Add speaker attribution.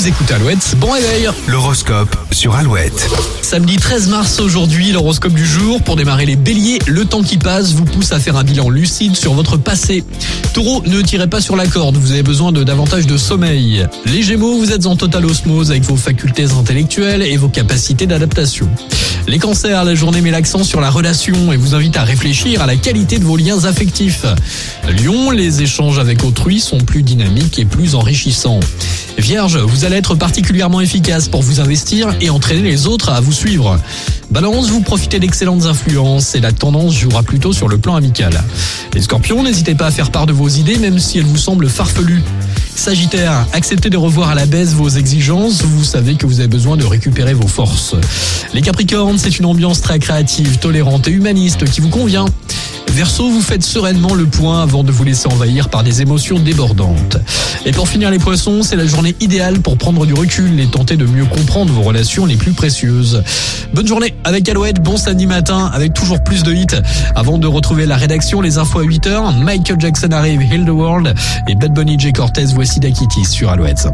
Speaker 1: Vous écoutez Alouette, bon réveil
Speaker 2: L'horoscope sur Alouette.
Speaker 1: Samedi 13 mars aujourd'hui, l'horoscope du jour. Pour démarrer les béliers, le temps qui passe vous pousse à faire un bilan lucide sur votre passé. Taureau, ne tirez pas sur la corde, vous avez besoin de davantage de sommeil. Les gémeaux, vous êtes en totale osmose avec vos facultés intellectuelles et vos capacités d'adaptation. Les cancers, la journée met l'accent sur la relation et vous invite à réfléchir à la qualité de vos liens affectifs. Lion, les échanges avec autrui sont plus dynamiques et plus enrichissants. Vierge, vous allez être particulièrement efficace pour vous investir et entraîner les autres à vous suivre. Balance, vous profitez d'excellentes influences et la tendance jouera plutôt sur le plan amical. Les scorpions, n'hésitez pas à faire part de vos idées même si elles vous semblent farfelues. Sagittaire, acceptez de revoir à la baisse vos exigences, vous savez que vous avez besoin de récupérer vos forces. Les Capricornes, c'est une ambiance très créative, tolérante et humaniste qui vous convient. Verseau, vous faites sereinement le point avant de vous laisser envahir par des émotions débordantes. Et pour finir les poissons, c'est la journée idéale pour prendre du recul et tenter de mieux comprendre vos relations les plus précieuses. Bonne journée avec Alouette, bon samedi matin avec toujours plus de hits. Avant de retrouver la rédaction, les infos à 8h, Michael Jackson arrive, Heal the World et Bad Bunny J. Cortez, voici Dakitis sur Alouette.